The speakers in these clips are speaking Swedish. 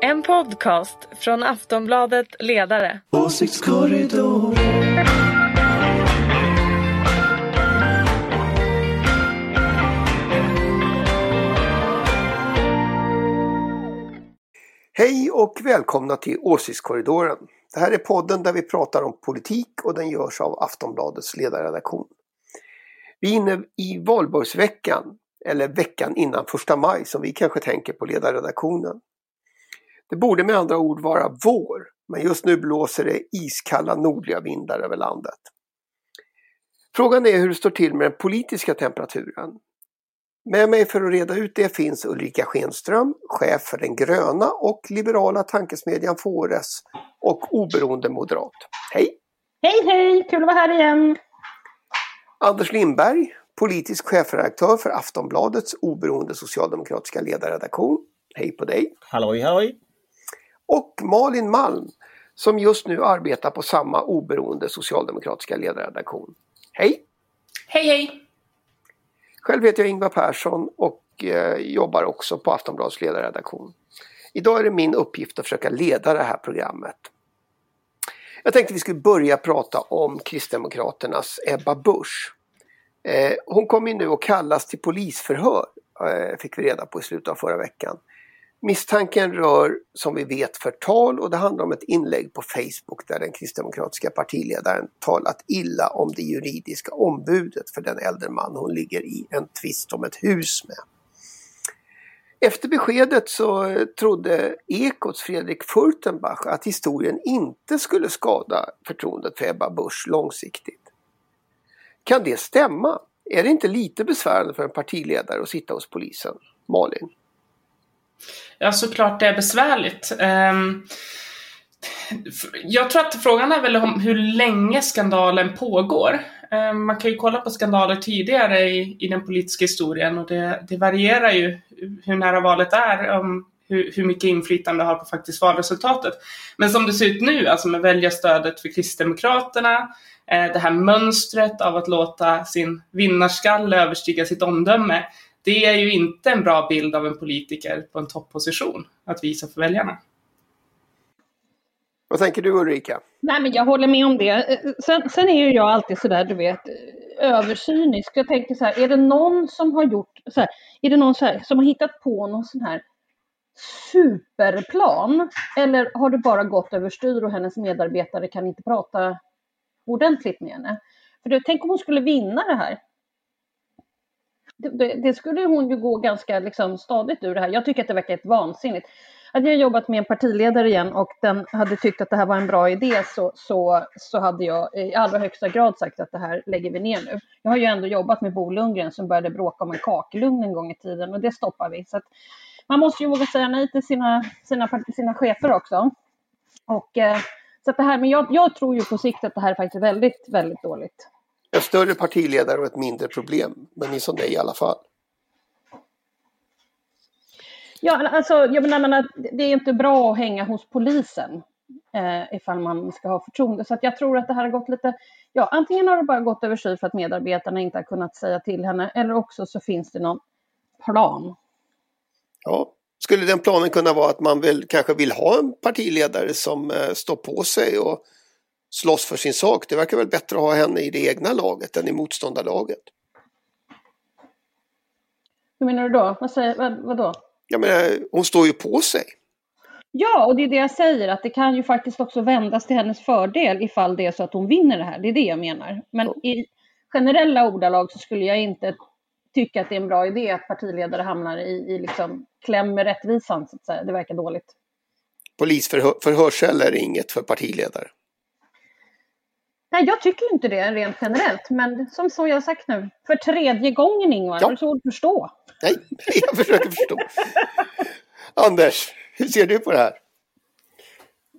En podcast från Aftonbladet Ledare. Åsiktskorridor. Hej och välkomna till Åsiktskorridoren. Det här är podden där vi pratar om politik och den görs av Aftonbladets ledarredaktion. Vi är inne i valborgsveckan, eller veckan innan första maj som vi kanske tänker på ledarredaktionen. Det borde med andra ord vara vår, men just nu blåser det iskalla nordliga vindar över landet. Frågan är hur det står till med den politiska temperaturen. Med mig för att reda ut det finns Ulrika Schenström, chef för den gröna och liberala tankesmedjan Fores och oberoende moderat. Hej! Hej hej, kul att vara här igen! Anders Lindberg, politisk chefredaktör för Aftonbladets oberoende socialdemokratiska ledarredaktion. Hej på dig! Halloj halloj! Och Malin Malm som just nu arbetar på samma oberoende socialdemokratiska ledarredaktion. Hej! Hej hej! Själv heter jag Ingvar Persson och eh, jobbar också på Aftonbladets ledarredaktion. Idag är det min uppgift att försöka leda det här programmet. Jag tänkte vi skulle börja prata om Kristdemokraternas Ebba Busch. Eh, hon kommer nu att kallas till polisförhör, eh, fick vi reda på i slutet av förra veckan. Misstanken rör som vi vet förtal och det handlar om ett inlägg på Facebook där den kristdemokratiska partiledaren talat illa om det juridiska ombudet för den äldre man hon ligger i en tvist om ett hus med. Efter beskedet så trodde Ekots Fredrik Furtenbach att historien inte skulle skada förtroendet för Ebba Busch långsiktigt. Kan det stämma? Är det inte lite besvärande för en partiledare att sitta hos polisen? Malin? Ja, såklart det är besvärligt. Ehm, jag tror att frågan är väl om hur länge skandalen pågår. Ehm, man kan ju kolla på skandaler tidigare i, i den politiska historien och det, det varierar ju hur nära valet är, om hur, hur mycket inflytande det har på faktiskt valresultatet. Men som det ser ut nu, alltså med väljarstödet för Kristdemokraterna, eh, det här mönstret av att låta sin vinnarskalle överstiga sitt omdöme, det är ju inte en bra bild av en politiker på en topposition att visa för väljarna. Vad tänker du Ulrika? Nej men jag håller med om det. Sen, sen är ju jag alltid sådär du vet översynisk. Jag tänker så här, är det någon som har gjort så här, är det någon så här, som har hittat på någon sån här superplan? Eller har det bara gått överstyr och hennes medarbetare kan inte prata ordentligt med henne? För det, tänk om hon skulle vinna det här det, det, skulle hon ju gå ganska liksom, stadigt ur det här. Jag tycker att det verkar helt vansinnigt. Hade jag jobbat med en partiledare igen och den hade tyckt att det här var en bra idé så, så, så hade jag i allra högsta grad sagt att det här lägger vi ner nu. Jag har ju ändå jobbat med Bo Lundgren som började bråka om en kakelugn en gång i tiden och det stoppar vi. Så man måste ju våga säga nej till sina, sina, sina chefer också. Och, eh, så det här, men jag, jag tror ju på sikt att det här är faktiskt väldigt, väldigt dåligt. En större partiledare och ett mindre problem. Men ni sa nej i alla fall. Ja, alltså jag menar, det är inte bra att hänga hos polisen eh, ifall man ska ha förtroende. Så att jag tror att det här har gått lite, ja antingen har det bara gått överstyr för att medarbetarna inte har kunnat säga till henne eller också så finns det någon plan. Ja, skulle den planen kunna vara att man väl kanske vill ha en partiledare som eh, står på sig och slåss för sin sak. Det verkar väl bättre att ha henne i det egna laget än i motståndarlaget. Hur menar du då? Vad, säger, vad, vad då? Jag menar, hon står ju på sig. Ja, och det är det jag säger, att det kan ju faktiskt också vändas till hennes fördel ifall det är så att hon vinner det här. Det är det jag menar. Men ja. i generella ordalag så skulle jag inte tycka att det är en bra idé att partiledare hamnar i, i liksom kläm med rättvisan, så att säga. Det verkar dåligt. Polisförhörsceller är inget för partiledare. Nej, jag tycker inte det rent generellt, men som så jag har sagt nu, för tredje gången Ingvar, ja. svårt att förstå? Nej, jag försöker förstå. Anders, hur ser du på det här?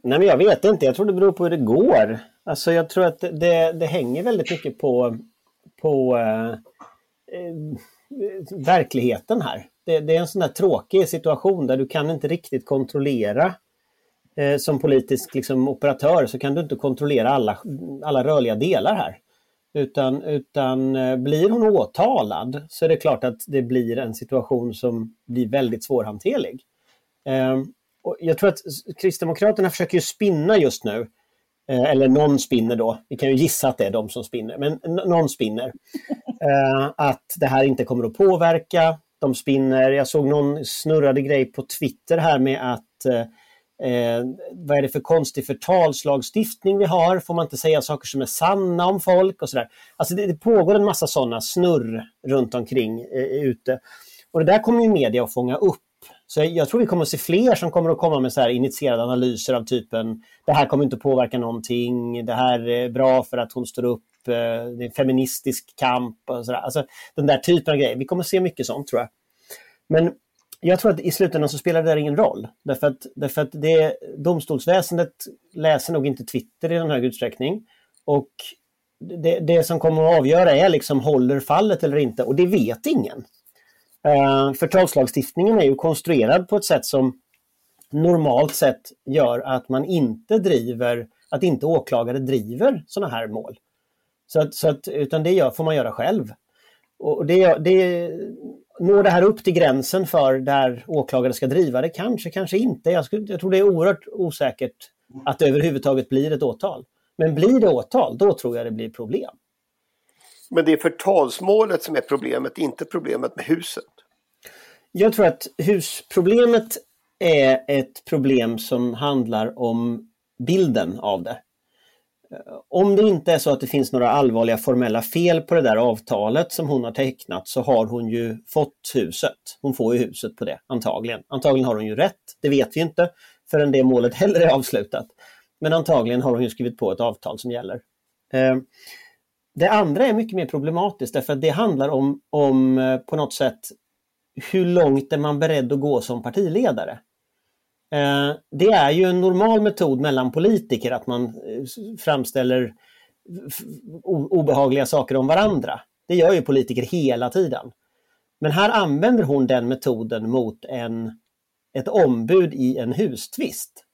Nej, men jag vet inte, jag tror det beror på hur det går. Alltså jag tror att det, det hänger väldigt mycket på, på eh, eh, verkligheten här. Det, det, är en sån här tråkig situation där du kan inte riktigt kontrollera eh, som politisk liksom, operatör så kan du inte kontrollera alla, alla rörliga delar här. Utan, utan eh, blir hon åtalad så är det klart att det blir en situation som blir väldigt svårhanterlig. Eh, och jag tror att Kristdemokraterna försöker ju spinna just nu, eh, eller någon spinner då, vi kan ju gissa att det är de som spinner, men någon spinner, eh, att det här inte kommer att påverka. De spinner, jag såg någon snurrade grej på Twitter här med att eh, eh, vad är det för konstig förtalslagstiftning vi har? Får man inte säga saker som är sanna om folk och sådär? Alltså det, det pågår en massa sådana snurr runt omkring eh, ute. Och det där kommer ju media att fånga upp. Så jag, jag tror vi kommer att se fler som kommer att komma med så här initierade analyser av typen det här kommer inte att påverka någonting, det här är bra för att hon står upp, eh, det är en feministisk kamp och sådär. Alltså den där typen av grejer. Vi kommer att se mycket sånt tror jag. Men jag tror att i slutändan så spelar det där ingen roll. Därför att, därför att det, domstolsväsendet läser nog inte Twitter i någon hög utsträckning. Och det, det som kommer att avgöra är liksom håller fallet eller inte och det vet ingen. Eh, uh, förtalslagstiftningen är ju konstruerad på ett sätt som normalt sett gör att man inte driver, att inte åklagare driver sådana här mål. Så att, så att, utan det gör, får man göra själv. Och det, det, Når det här upp till gränsen för där åklagare ska driva det? Kanske, kanske inte. Jag, skulle, jag tror det är oerhört osäkert att det överhuvudtaget blir ett åtal. Men blir det åtal, då tror jag det blir problem. Men det är förtalsmålet som är problemet, inte problemet med huset? Jag tror att husproblemet är ett problem som handlar om bilden av det. Eh, om det inte är så att det finns några allvarliga formella fel på det där avtalet som hon har tecknat så har hon ju fått huset. Hon får ju huset på det, antagligen. Antagligen har hon ju rätt, det vet vi inte förrän det målet heller är avslutat. Men antagligen har hon ju skrivit på ett avtal som gäller. Eh, det andra är mycket mer problematiskt därför att det handlar om, om eh, på något sätt hur långt är man beredd att gå som partiledare? Eh, det är ju en normal metod mellan politiker att man eh, framställer obehagliga saker om varandra. Det gör ju politiker hela tiden. Men här använder hon den metoden mot en, ett ombud i en hustvist.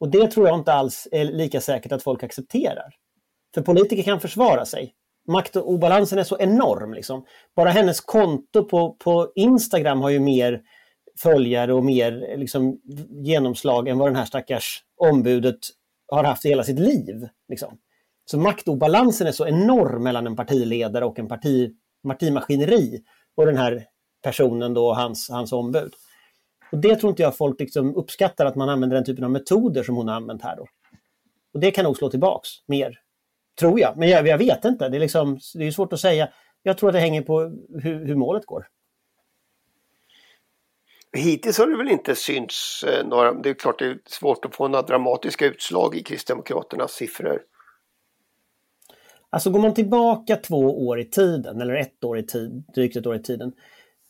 Och det tror jag inte alls är lika säkert att folk accepterar. För politiker kan försvara sig. Maktobalansen är så enorm. Liksom. Bara hennes konto på, på Instagram har ju mer följare och mer liksom, genomslag än vad den här stackars ombudet har haft i hela sitt liv. Liksom. Så maktobalansen är så enorm mellan en partiledare och en parti, partimaskineri och den här personen då, hans, hans ombud. Och Det tror inte jag folk liksom uppskattar att man använder den typen av metoder som hon har använt här. Då. Och Det kan nog slå tillbaks mer, tror jag. Men jag, jag vet inte, det är, liksom, det är svårt att säga. Jag tror att det hänger på hur, hur målet går. Hittills har det väl inte synts eh, några, det är klart det är svårt att få några dramatiska utslag i Kristdemokraternas siffror. Alltså går man tillbaka två år i tiden, eller ett år i tid, drygt ett år i tiden,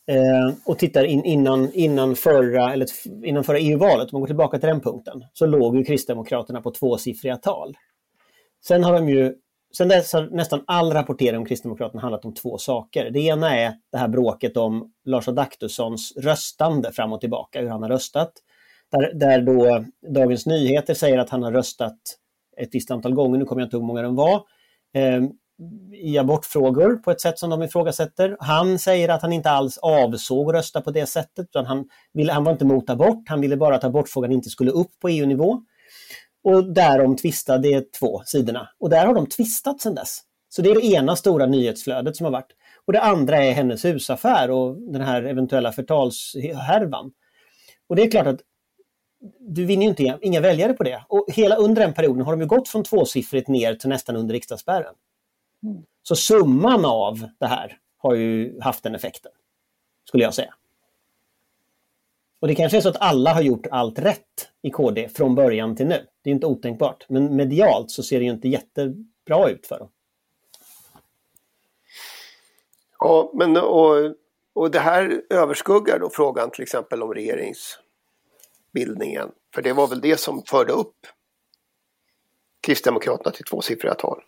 eh, och tittar in, innan, innan förra, eller innan förra EU-valet, om man går tillbaka till den punkten, så låg ju Kristdemokraterna på tvåsiffriga tal. Sen har de ju Sen dess har nästan all rapportering om Kristdemokraterna handlat om två saker. Det ena är det här bråket om Lars Adaktussons röstande fram och tillbaka, hur han har röstat. Där, där då Dagens Nyheter säger att han har röstat ett visst antal gånger, nu kommer jag inte ihåg hur många de var, eh, i abortfrågor på ett sätt som de ifrågasätter. Han säger att han inte alls avsåg att rösta på det sättet, utan han, ville, han var inte emot abort, han ville bara att abortfrågan inte skulle upp på EU-nivå. Och därom tvistade de två sidorna. Och där har de tvistat sedan dess. Så det är det ena stora nyhetsflödet som har varit. Och det andra är hennes husaffär och den här eventuella förtalshärvan. Och det är klart att du vinner ju inte inga väljare på det. Och hela under den perioden har de ju gått från tvåsiffrigt ner till nästan under riksdagsspärren. Mm. Så summan av det här har ju haft den effekten, skulle jag säga. Och det kanske är så att alla har gjort allt rätt i KD från början till nu. Det är inte otänkbart. Men medialt så ser det ju inte jättebra ut för dem. Ja, men och, och det här överskuggar då frågan till exempel om regeringsbildningen. För det var väl det som förde upp Kristdemokraterna till tvåsiffriga tal.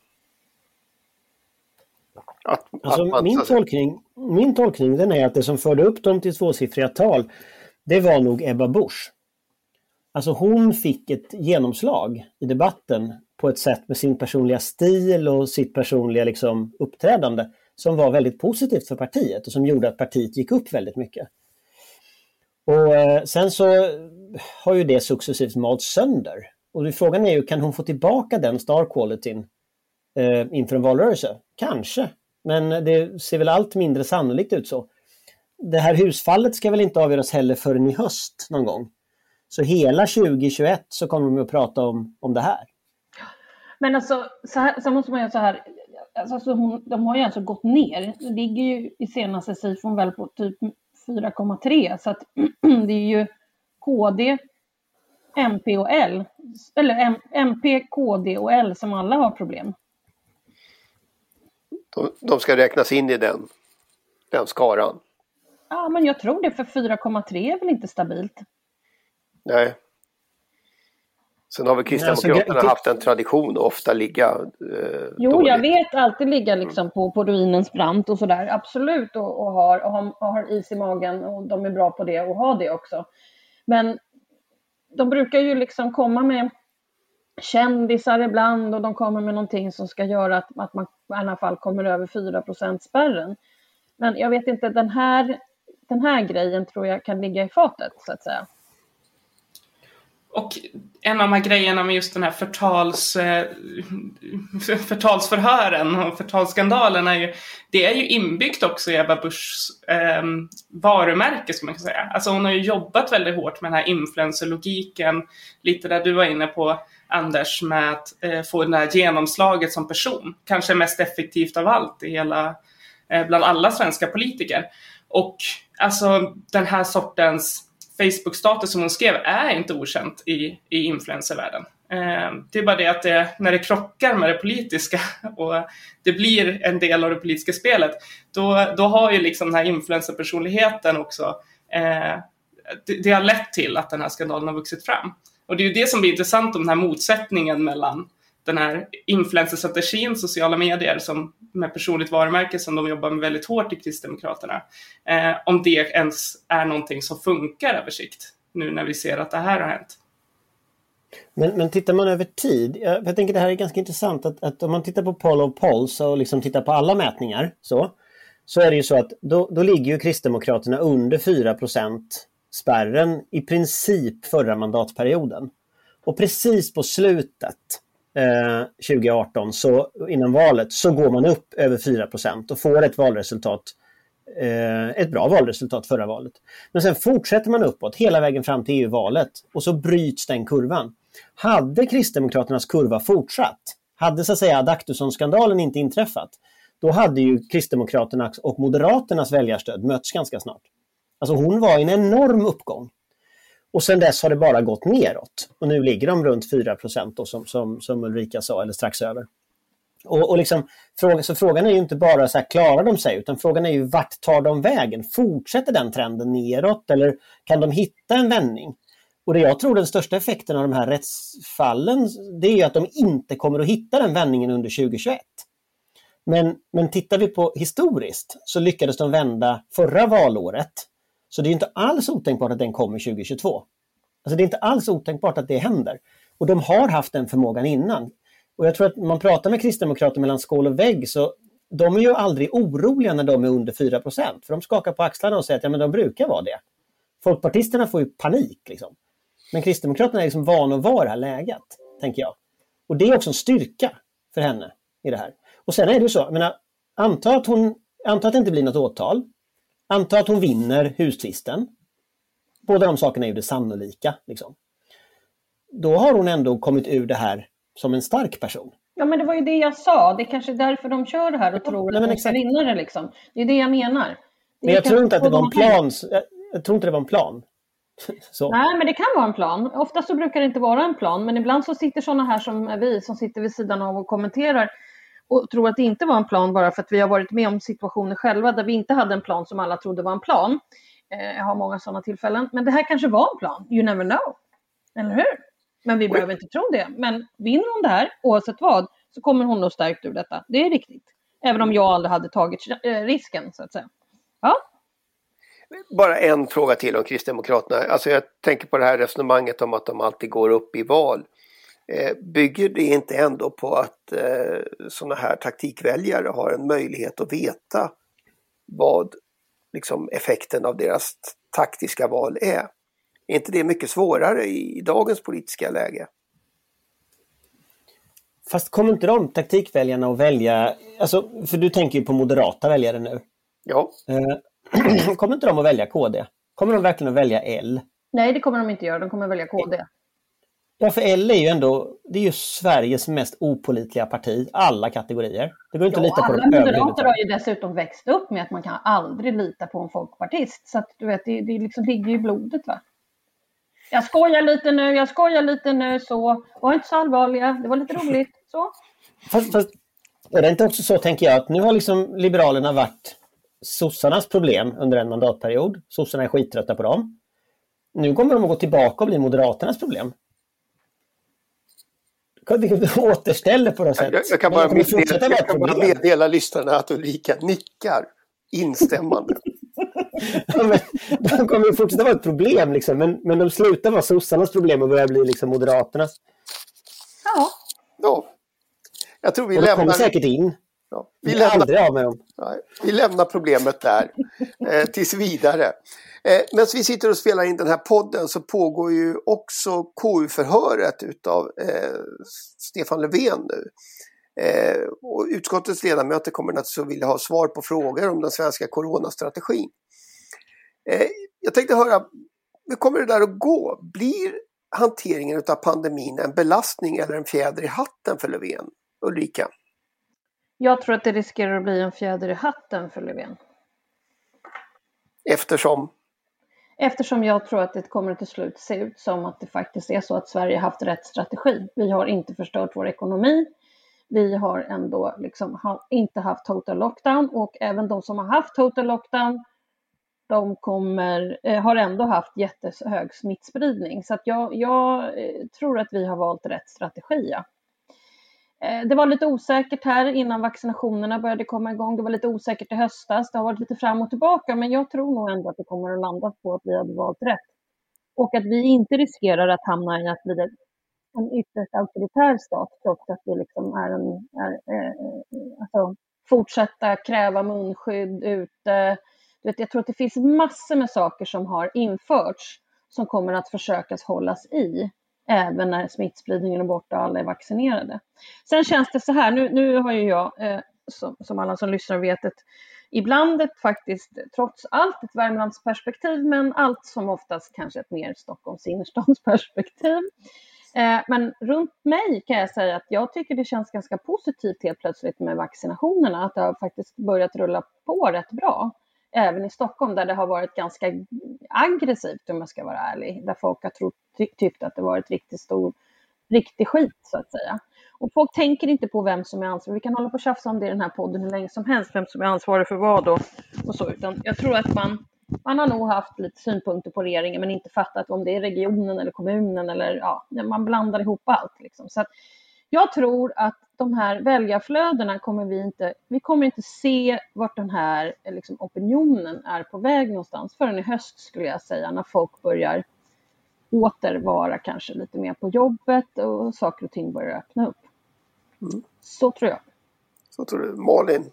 Att, alltså, att min, tolkning, min tolkning den är att det som förde upp dem till tvåsiffriga tal det var nog Ebba Busch. Alltså hon fick ett genomslag i debatten på ett sätt med sin personliga stil och sitt personliga liksom, uppträdande som var väldigt positivt för partiet och som gjorde att partiet gick upp väldigt mycket. Och eh, sen så har ju det successivt malts sönder. Och frågan är ju, kan hon få tillbaka den star qualityn eh, inför en valrörelse? Kanske, men det ser väl allt mindre sannolikt ut så. Det här husfallet ska väl inte avgöras heller förrän i höst någon gång. Så hela 2021 så kommer de att prata om, om det här. Men alltså, så, här, så måste man göra så här. Alltså, hon, de har ju alltså gått ner. Det ligger ju i senaste sifon väl på typ 4,3 så att det är ju KD, MP och L, eller MP, KD och L som alla har problem. De, de ska räknas in i den, den skaran? Ja, men jag tror det, för 4,3 är väl inte stabilt? Nej. Sen har väl Kristdemokraterna alltså, haft en tradition att ofta ligga eh, Jo, dåligt. jag vet alltid ligga liksom på, på ruinens brant och sådär, absolut, och, och, har, och, har, och har is i magen och de är bra på det och har det också. Men de brukar ju liksom komma med kändisar ibland och de kommer med någonting som ska göra att, att man i alla fall kommer över 4 spärren. Men jag vet inte, den här, den här grejen tror jag kan ligga i fatet så att säga. Och en av de här grejerna med just den här förtals, eh, förtalsförhören och förtalsskandalen är ju, det är ju inbyggt också i Ebba Buschs eh, varumärke ska man kunna säga. Alltså hon har ju jobbat väldigt hårt med den här influencerlogiken, lite där du var inne på Anders, med att eh, få det här genomslaget som person. Kanske mest effektivt av allt i hela, eh, bland alla svenska politiker. Och alltså den här sortens Facebook-status som hon skrev är inte okänt i, i influencervärlden. Eh, det är bara det att det, när det krockar med det politiska och det blir en del av det politiska spelet, då, då har ju liksom den här influencerpersonligheten också, eh, det, det, har lett till att den här skandalen har vuxit fram. Och det är ju det som blir intressant om den här motsättningen mellan den här influencerstrategin, sociala medier som med personligt varumärke som de jobbar med väldigt hårt i Kristdemokraterna. Eh, om det ens är någonting som funkar över sikt nu när vi ser att det här har hänt. Men, men tittar man över tid, jag, jag tänker det här är ganska intressant att, att om man tittar på poll of polls och liksom tittar på alla mätningar så, så är det ju så att då, då ligger ju Kristdemokraterna under 4% spärren i princip förra mandatperioden. Och precis på slutet Eh, 2018 så innan valet så går man upp över 4% och får ett valresultat eh, ett bra valresultat förra valet. Men sen fortsätter man uppåt hela vägen fram till EU-valet och så bryts den kurvan. Hade Kristdemokraternas kurva fortsatt, hade så att säga Adaktusson-skandalen inte inträffat, då hade ju Kristdemokraternas och Moderaternas väljarstöd mötts ganska snart. Alltså hon var i en enorm uppgång. Och sen dess har det bara gått neråt. Och nu ligger de runt 4 då, som, som, som Ulrika sa, eller strax över. Och, och liksom, så frågan är ju inte bara så här, klarar de sig, utan frågan är ju vart tar de vägen? Fortsätter den trenden neråt eller kan de hitta en vändning? Och det jag tror den största effekten av de här rättsfallen, det är ju att de inte kommer att hitta den vändningen under 2021. Men, men tittar vi på historiskt så lyckades de vända förra valåret så det är inte alls otänkbart att den kommer 2022. Alltså det är inte alls otänkbart att det händer. Och de har haft den förmågan innan. Och jag tror att man pratar med kristdemokrater mellan skål och vägg så de är ju aldrig oroliga när de är under 4% för de skakar på axlarna och säger att ja, men de brukar vara det. Folkpartisterna får ju panik. Liksom. Men Kristdemokraterna är liksom vana att vara i det här läget, tänker jag. Och det är också en styrka för henne i det här. Och sen är det ju så, jag menar, anta att, hon, anta att det inte blir något åtal. Anta att hon vinner hustvisten. Båda de sakerna är ju det sannolika. Liksom. Då har hon ändå kommit ur det här som en stark person. Ja, men det var ju det jag sa. Det är kanske därför de kör det här och tror Nej, att de ska vinna det. Liksom. Det är det jag menar. Det men jag tror inte att det var en plan. Jag, jag tror inte det var en plan. Så. Nej, men det kan vara en plan. Ofta så brukar det inte vara en plan, men ibland så sitter sådana här som vi som sitter vid sidan av och kommenterar och tror att det inte var en plan bara för att vi har varit med om situationer själva där vi inte hade en plan som alla trodde var en plan. Eh, jag har många sådana tillfällen. Men det här kanske var en plan. You never know. Eller hur? Men vi behöver inte tro det. Men vinner hon det här, oavsett vad, så kommer hon nog stärkt ur detta. Det är riktigt. Även om jag aldrig hade tagit eh, risken, så att säga. Ja. Bara en fråga till om Kristdemokraterna. Alltså jag tänker på det här resonemanget om att de alltid går upp i val. Eh, bygger det inte ändå på att eh, sådana här taktikväljare har en möjlighet att veta vad liksom, effekten av deras taktiska val är. Är inte det mycket svårare i, i dagens politiska läge? Fast kommer inte de taktikväljarna att välja, alltså, för du tänker ju på moderata väljare nu. Ja. Eh, kommer inte de att välja KD? Kommer de verkligen att välja L? Nej, det kommer de inte göra. De kommer välja KD. Ja, för L är ju ändå, det är ju Sveriges mest opolitliga parti, alla kategorier. Det går inte Ja, att lita på alla moderater har ju dessutom växt upp med att man kan aldrig lita på en folkpartist. Så att du vet, det, det liksom ligger i blodet va. Jag skojar lite nu, jag skojar lite nu så. Var inte så allvarliga, det var lite roligt. Så. Fast, fast är det inte också så, tänker jag, att nu har liksom Liberalerna varit sossarnas problem under en mandatperiod. Sossarna är skittrötta på dem. Nu kommer de att gå tillbaka och bli Moderaternas problem. Det återställer på något sätt. Jag, jag kan Men bara, kommer meddela, jag kan bara meddela lyssnarna att Ulrika nickar instämmande. Ja, men de kommer ju fortsätta vara ett problem, liksom, men, men de slutar vara sossarnas problem och börjar bli liksom Moderaternas. Ja, Ja. Jag tror vi Och de kommer lämnar, säkert in. ja, Vi vi lämnar, aldrig av med dem. nej, vi lämnar problemet där eh, tills vidare. Eh, Medan vi sitter och spelar in den här podden så pågår ju också KU-förhöret utav eh, Stefan Löfven nu. Eh, och utskottets ledamöter kommer naturligtvis att vilja ha svar på frågor om den svenska coronastrategin. Eh, jag tänkte höra, hur kommer det där att gå? Blir hanteringen av pandemin en belastning eller en fjäder i hatten för Löfven? Ulrika? jag tror att det riskerar att bli en fjäder i hatten för Löfven. Eftersom, Eftersom jag tror att det kommer till slut se ut som att det faktiskt är så att Sverige haft rätt strategi. Vi har inte förstört vår ekonomi. Vi har ändå liksom ha, inte haft total lockdown och även de som har haft total lockdown de kommer, eh, har ändå haft jättehög smittspridning. Så att jag, jag eh, tror att vi har valt rätt strategi. Ja. Eh, det var lite osäkert här innan vaccinationerna började komma igång. Det var lite osäkert i höstas. Det har varit lite fram och tillbaka, men jag tror nog ändå att det kommer att landa på att vi hade valt rätt. Och att vi inte riskerar att hamna i att bli en ytterst auktoritär stat, trots att vi liksom är en, är, eh, alltså, fortsätta kräva munskydd ute. Du vet, jag tror att det finns massor med saker som har införts som kommer att försökas hållas i även när smittspridningen är borta och alla är vaccinerade. Sen känns det så här, nu, nu har ju jag, eh, som, som alla som lyssnar vet, ett, ibland ett faktiskt, trots allt, ett Värmlandsperspektiv, men allt som oftast kanske ett mer Stockholms innerstadsperspektiv. Eh, men runt mig kan jag säga att jag tycker det känns ganska positivt helt plötsligt med vaccinationerna, att det har faktiskt börjat rulla på rätt bra. Även i Stockholm där det har varit ganska aggressivt om jag ska vara ärlig, där folk har trott, ty, tyckt att det varit riktigt stor, riktig skit så att säga. Och folk tänker inte på vem som är ansvarig. Vi kan hålla på och tjafsa om det i den här podden hur länge som helst, vem som är ansvarig för vad och, och så. Utan jag tror att man, man har nog haft lite synpunkter på regeringen men inte fattat om det är regionen eller kommunen eller ja, man blandar ihop allt. Liksom. Så att jag tror att de här väljarflödena kommer vi inte, vi kommer inte se vart den här liksom, opinionen är på väg någonstans förrän i höst skulle jag säga när folk börjar åter vara kanske lite mer på jobbet och saker och ting börjar öppna upp. Mm. Så tror jag. så tror du, Malin?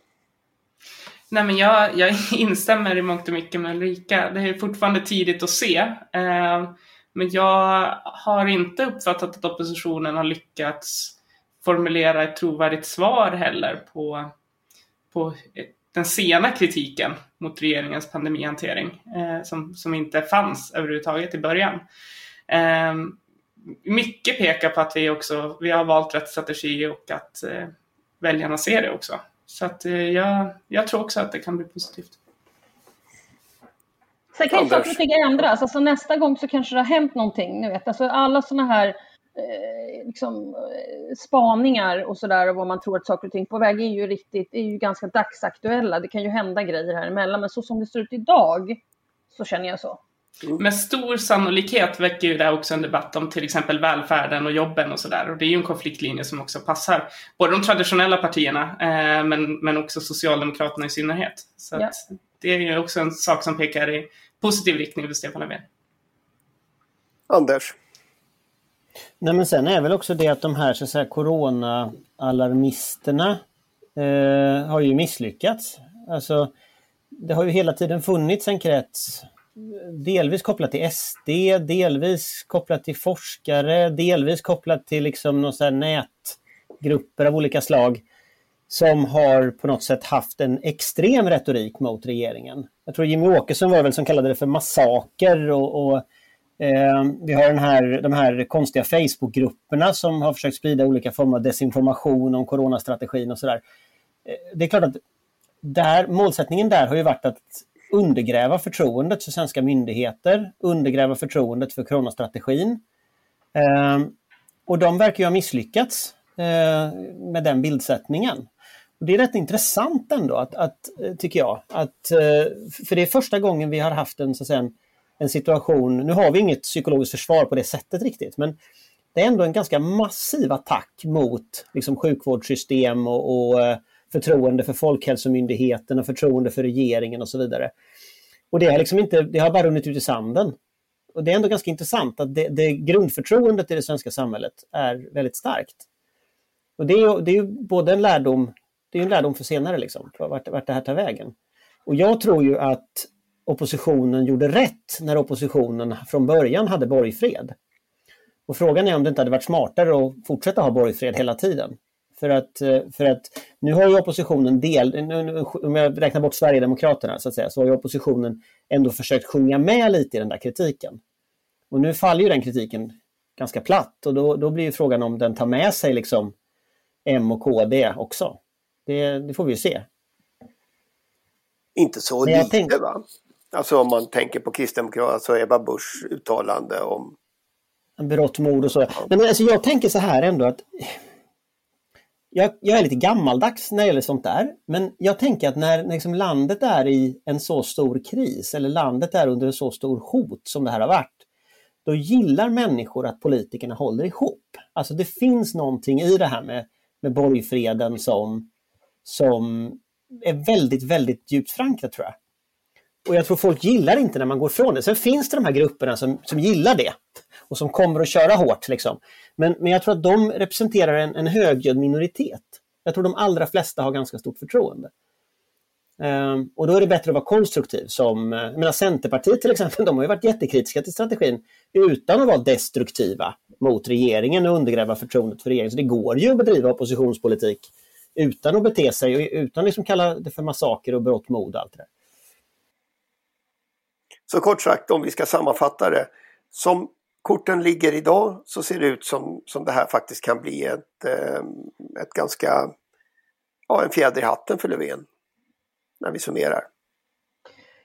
Nej, men jag, jag instämmer i mångt och mycket med Ulrika. Det är fortfarande tidigt att se. Eh, men jag har inte uppfattat att oppositionen har lyckats formulera ett trovärdigt svar heller på, på den sena kritiken mot regeringens pandemihantering eh, som, som inte fanns överhuvudtaget i början. Eh, mycket pekar på att vi också vi har valt rätt strategi och att eh, väljarna ser det också. Så att, eh, jag, jag tror också att det kan bli positivt. Sen kan ju saker och ting ändras. Alltså nästa gång så kanske det har hänt någonting. Ni vet. Alltså alla sådana här eh, liksom, eh, spaningar och sådär och vad man tror att saker och ting på väg är ju riktigt, är ju ganska dagsaktuella. Det kan ju hända grejer här emellan. Men så som det ser ut idag så känner jag så. Med stor sannolikhet väcker ju det också en debatt om till exempel välfärden och jobben och sådär. Och det är ju en konfliktlinje som också passar både de traditionella partierna eh, men, men också Socialdemokraterna i synnerhet. Så Ja. det är ju också en sak som pekar i positiv riktning för Stefan Löfven. Anders? Nej men sen är väl också det att de här så att säga, corona-alarmisterna eh, har ju misslyckats. Alltså, det har ju hela tiden funnits en krets delvis kopplat till SD, delvis kopplat till forskare, delvis kopplat till liksom någon sån nätgrupper av olika slag som har på något sätt haft en extrem retorik mot regeringen. Jag tror Jimmy Åkesson var väl som kallade det för massaker och, och Ehm, vi har den här, de här konstiga Facebookgrupperna som har försökt sprida olika former av desinformation om coronastrategin och sådär. Eh, det är klart att där, målsättningen där har ju varit att undergräva förtroendet för svenska myndigheter, undergräva förtroendet för coronastrategin. Eh, och de verkar ju ha misslyckats eh, med den bildsättningen. Och det är rätt intressant ändå, att, att, eh, tycker jag. Att, eh, för det är första gången vi har haft en, så att säga, en, en situation, nu har vi inget psykologiskt försvar på det sättet riktigt, men det är ändå en ganska massiv attack mot liksom, sjukvårdssystem och, och eh, förtroende för Folkhälsomyndigheten och förtroende för regeringen och så vidare. Och det har, liksom inte, det har bara runnit ut i sanden. Och det är ändå ganska intressant att det, det grundförtroendet i det svenska samhället är väldigt starkt. Och det är, det är både en lärdom, det är en lärdom för senare, liksom, vart, vart det här tar vägen. Och jag tror ju att oppositionen gjorde rätt när oppositionen från början hade borgfred. Och frågan är om det inte hade varit smartare att fortsätta ha borgfred hela tiden. För att, eh, för att nu har ju oppositionen del, om jag räknar bort Sverigedemokraterna så att säga, så har ju oppositionen ändå försökt sjunga med lite i den där kritiken. Och nu faller ju den kritiken ganska platt och då, då blir frågan om den tar med sig liksom M och KD också. Det, det får vi ju se. Inte så lite tänk... va? Alltså om man tänker på Kristdemokraterna, alltså Ebba Buschs uttalande om berått mod och så. Men alltså jag tänker så här ändå att jag, jag, är lite gammaldags när det gäller sånt där, men jag tänker att när, när liksom landet är i en så stor kris eller landet är under en så stor hot som det här har varit, då gillar människor att politikerna håller ihop. Alltså det finns någonting i det här med, med borgfreden som, som är väldigt, väldigt djupt förankrat tror jag. Och jag tror folk gillar inte när man går ifrån det. Sen finns det de här grupperna som, som gillar det och som kommer att köra hårt. Liksom. Men, men jag tror att de representerar en, en högljudd minoritet. Jag tror de allra flesta har ganska stort förtroende. Um, och då är det bättre att vara konstruktiv. Som, eh, jag menar Centerpartiet till exempel, de har ju varit jättekritiska till strategin utan att vara destruktiva mot regeringen och undergräva förtroendet för regeringen. Så det går ju att bedriva oppositionspolitik utan att bete sig och utan att liksom kalla det för massaker och brott mod allt det där. Så kort sagt, om vi ska sammanfatta det. Som korten ligger idag så ser det ut som, som det här faktiskt kan bli ett, eh, ett ganska, ja en fjäder i hatten för Löfven. När vi summerar.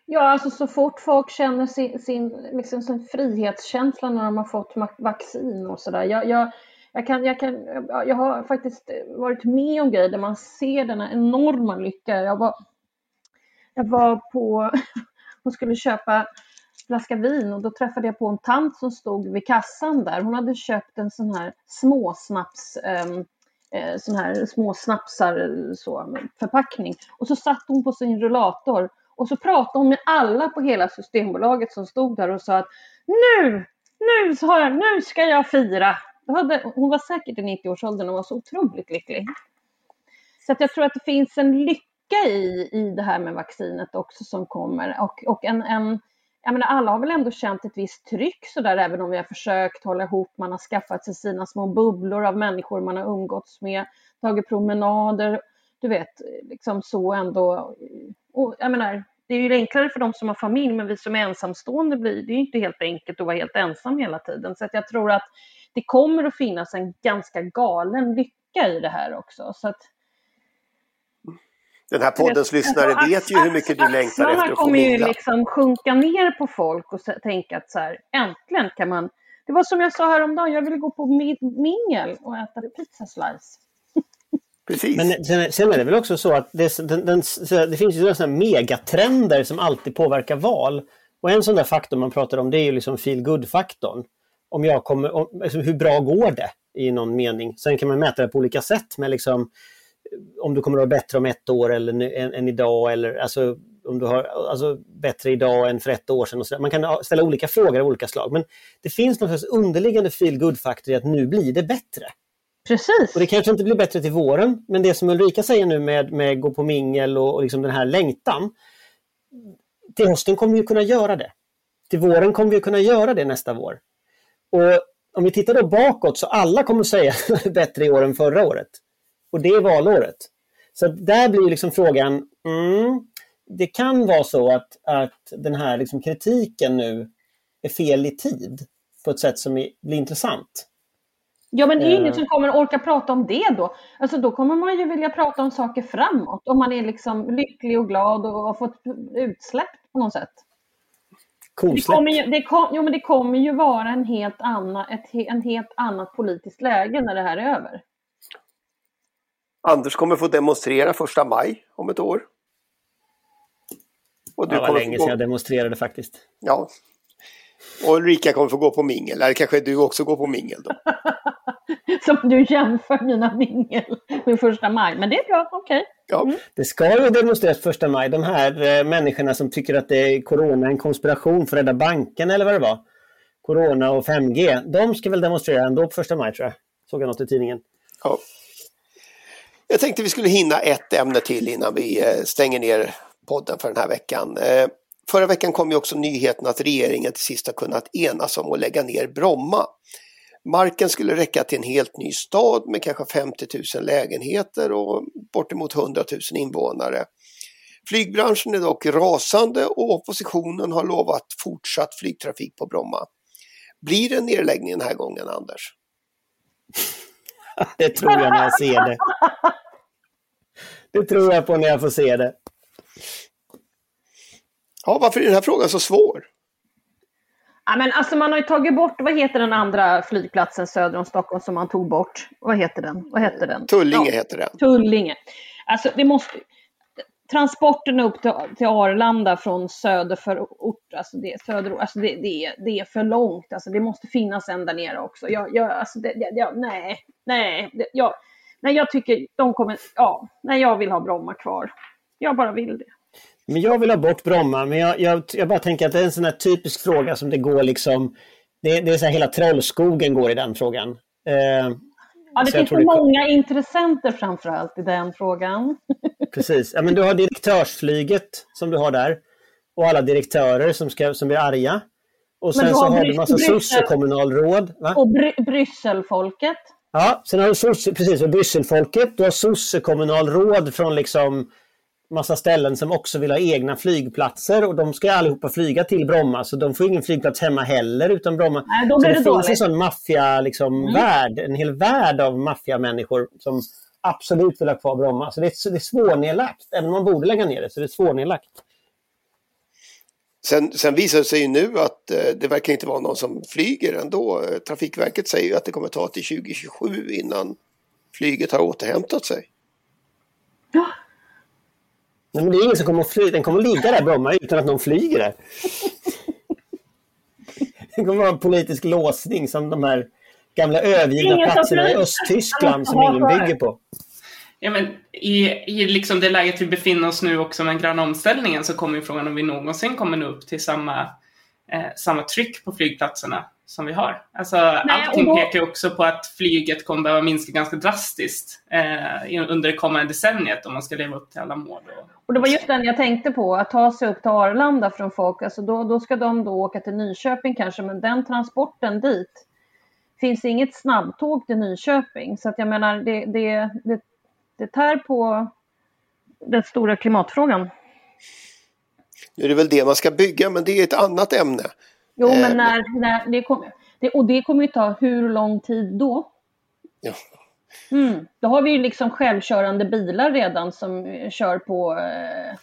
Ja, alltså så fort folk känner sin, sin, liksom sin frihetskänsla när de har fått vaccin och sådär. Jag, jag, jag, kan, jag, kan, jag har faktiskt varit med om grejer där man ser denna enorma lycka. Jag var, jag var på Hon skulle köpa flaska vin och då träffade jag på en tant som stod vid kassan där. Hon hade köpt en sån här småsnaps um, sån här små snapsar eh, så, förpackning. Och så satt hon på sin rullator och så pratade hon med alla på hela Systembolaget som stod där och sa att nu, nu, sa har jag, nu ska jag fira. Hade, hon var säkert i 90-årsåldern och var så otroligt lycklig. Så att jag tror att det finns en lycka i, i det här med vaccinet också som kommer och, och en, en jag menar, alla har väl ändå känt ett visst tryck sådär, även om vi har försökt hålla ihop, man har skaffat sig sina små bubblor av människor man har umgåtts med, tagit promenader, du vet, liksom så ändå. Och jag menar, det är ju enklare för de som har familj, men vi som är ensamstående blir det är inte helt enkelt att vara helt ensam hela tiden. Så att jag tror att det kommer att finnas en ganska galen lycka i det här också. Så att den här poddens lyssnare alltså, vet ju hur mycket du längtar efter att få kommer ju liksom sjunka ner på folk och tänka att så här, äntligen kan man... Det var som jag sa häromdagen, jag ville gå på mingel och äta pizza slice. Precis. Men sen, sen, är det väl också så att det, den, den, det finns ju sådana megatrender som alltid påverkar val. Och en sån där faktor man pratar om det är ju liksom feel good-faktorn. Om jag kommer, om, alltså hur bra går det i någon mening? Sen kan man mäta det på olika sätt. Men liksom, om du kommer att vara bättre om ett år eller än, än idag eller alltså om du har alltså, bättre idag än för ett år sedan. Och så Man kan ställa olika frågor av olika slag men det finns någon slags underliggande feel good faktor i att nu blir det bättre. Precis. Och det kanske inte blir bättre till våren men det som Ulrika säger nu med, med gå på mingel och, och liksom den här längtan till hösten kommer vi kunna göra det. Till våren kommer vi kunna göra det nästa vår. Och om vi tittar då bakåt så alla kommer säga bättre i år än förra året. Och det är valåret. Så där blir liksom frågan, mm, det kan vara så att, att den här liksom kritiken nu är fel i tid på ett sätt som blir intressant. Ja, men det är ingen Eh. som kommer orka prata om det då. Alltså då kommer man ju vilja prata om saker framåt. Om man är liksom lycklig och glad och har fått utsläpp på något sätt. Det Kosläpp. kommer, ju, det, kom, jo, men det kommer ju vara en helt, anna, ett, en helt annat politiskt läge när det här är över. Anders kommer få demonstrera första maj om ett år. Och Det var länge sedan jag demonstrerade faktiskt. ja. Och Ulrika kommer få gå på mingel. Eller kanske du också går på mingel då. Som du jämför mina mingel med första maj. Men det är bra, okej. Ja. Det ska ju demonstreras första maj. De här eh, människorna som tycker att det är corona en konspiration för att rädda banken eller vad det var. Corona och 5G. De ska väl demonstrera ändå på första maj tror jag. Såg jag något i tidningen. Ja. Jag tänkte vi skulle hinna ett ämne till innan vi eh, stänger ner podden för den här veckan. Eh, förra veckan kom ju också nyheten att regeringen till sist har kunnat enas om att lägga ner Bromma. Marken skulle räcka till en helt ny stad med kanske 50 000 lägenheter och bortemot 100 000 invånare. Flygbranschen är dock rasande och oppositionen har lovat fortsatt flygtrafik på Bromma. Blir det en nedläggning den här gången, Anders? Det tror jag när jag ser det. Det tror jag på när jag får se det. Ja, varför är den här frågan så svår? Ja, men alltså man har ju tagit bort, vad heter den andra flygplatsen söder om Stockholm som man tog bort? Vad heter den? Vad heter den? Tullinge Ja, heter den. Tullinge. Alltså det måste... Transporten upp till, till Arlanda från söderförort, alltså det, söderort, alltså det, det, det är för långt. Alltså det måste finnas en där nere också. Jag, jag, alltså det, det, jag, nej, nej, det, jag, nej, jag tycker de kommer, ja, nej, jag vill ha Bromma kvar. Jag bara vill det. Men jag vill ha bort Bromma, men jag, jag, jag bara tänker att det är en sån här typisk fråga som det går liksom... Det, det är så här hela trollskogen går i den frågan. Eh, Ja, det Så jag finns för det- många intressenter framför allt i den frågan. precis. Ja, men du har direktörsflyget som du har där. Och alla direktörer som, ska, som blir arga. Och sen du så har har du Bry- massa sossekommunalråd. Och Bry- Brysselfolket. Ja, sen har du sosse, precis, Brysselfolket. Du har sossekommunalråd från liksom massa ställen som också vill ha egna flygplatser och de ska allihopa flyga till Bromma så de får ingen flygplats hemma heller utan Bromma. Nej, då så blir det, det finns dåligt. Mm. en sån maffia liksom, värld, en hel värld av maffiamänniskor som absolut vill ha kvar Bromma. Så det är, det är svårnedlagt, även om man borde lägga ner det så det är svårnedlagt. Sen, sen visar det sig ju nu att eh, det verkar inte vara någon som flyger ändå. Eh, Trafikverket säger ju att det kommer ta till 2027 innan flyget har återhämtat sig. Nej, men det är ingen som kommer att flyga, den kommer att ligga där Bromma utan att någon flyger där. Det kommer att vara en politisk låsning som de här gamla övergivna platserna i. Östtyskland som ingen bygger på. Ja, men i, I liksom det läget vi befinner oss nu också med den gröna omställningen så kommer ju frågan om vi någonsin kommer nå upp till samma, eh, samma tryck på flygplatserna som vi har. Alltså, allting och då- pekar också på att flyget kommer behöva minska ganska drastiskt eh, under det kommande decenniet om man ska leva upp till alla mål. Och, Och det var just den jag tänkte på, att ta sig upp till Arlanda från folk. Alltså då, då ska de då åka till Nyköping kanske, men den transporten dit finns inget snabbtåg till Nyköping. Så att jag menar, det, det, det, det tär på den stora klimatfrågan. Nu är det väl det man ska bygga men det är ett annat ämne. Jo, Eh, men när, när det kommer, det, och det kommer ju ta hur lång tid då? Ja. Mm. Då har vi ju liksom självkörande bilar redan som eh, kör på eh,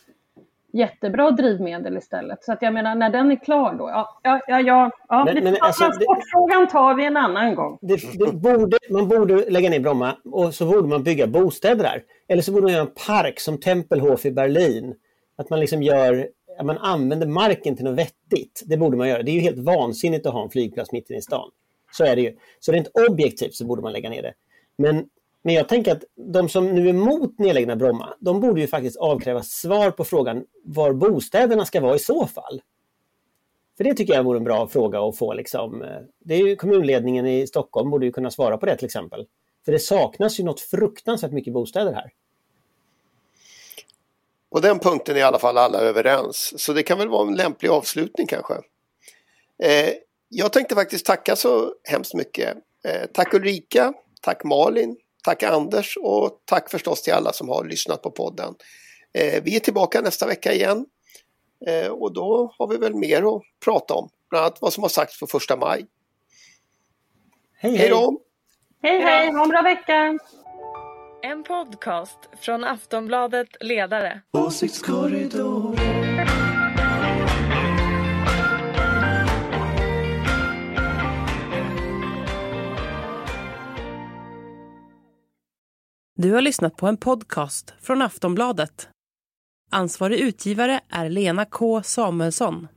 jättebra drivmedel istället. Så att jag menar, när den är klar då, ja, ja, ja, ja, ja Men- det, men alltså, transportfrågan tar vi en annan gång. Det, det borde, man borde lägga ner Bromma och så borde man bygga bostäder där. Eller så borde man göra en park som Tempelhof i Berlin. Att man liksom gör, att man använder marken till något vettigt. Det borde man göra. Det är ju helt vansinnigt att ha en flygplats mitt inne i stan. Så är det ju. Så rent objektivt så borde man lägga ner det. Men, men jag tänker att de som nu är emot nedläggningen av Bromma, de borde ju faktiskt avkräva svar på frågan var bostäderna ska vara i så fall. För det tycker jag vore en bra fråga att få. Liksom. Det är ju kommunledningen i Stockholm borde ju kunna svara på det till exempel. För det saknas ju något fruktansvärt mycket bostäder här. På den punkten är i alla fall alla överens. Så det kan väl vara en lämplig avslutning kanske. Eh, jag tänkte faktiskt tacka så hemskt mycket. Eh, tack Ulrika, tack Malin, tack Anders och tack förstås till alla som har lyssnat på podden. Eh, vi är tillbaka nästa vecka igen. Eh, och då har vi väl mer att prata om. Bland annat vad som har sagts på första maj. Hej Hej då! Hej hej, ha en bra vecka! En podcast från Aftonbladet Ledare. Åsiktskorridor. Du har lyssnat på en podcast från Aftonbladet. Ansvarig utgivare är Lena K Samuelsson.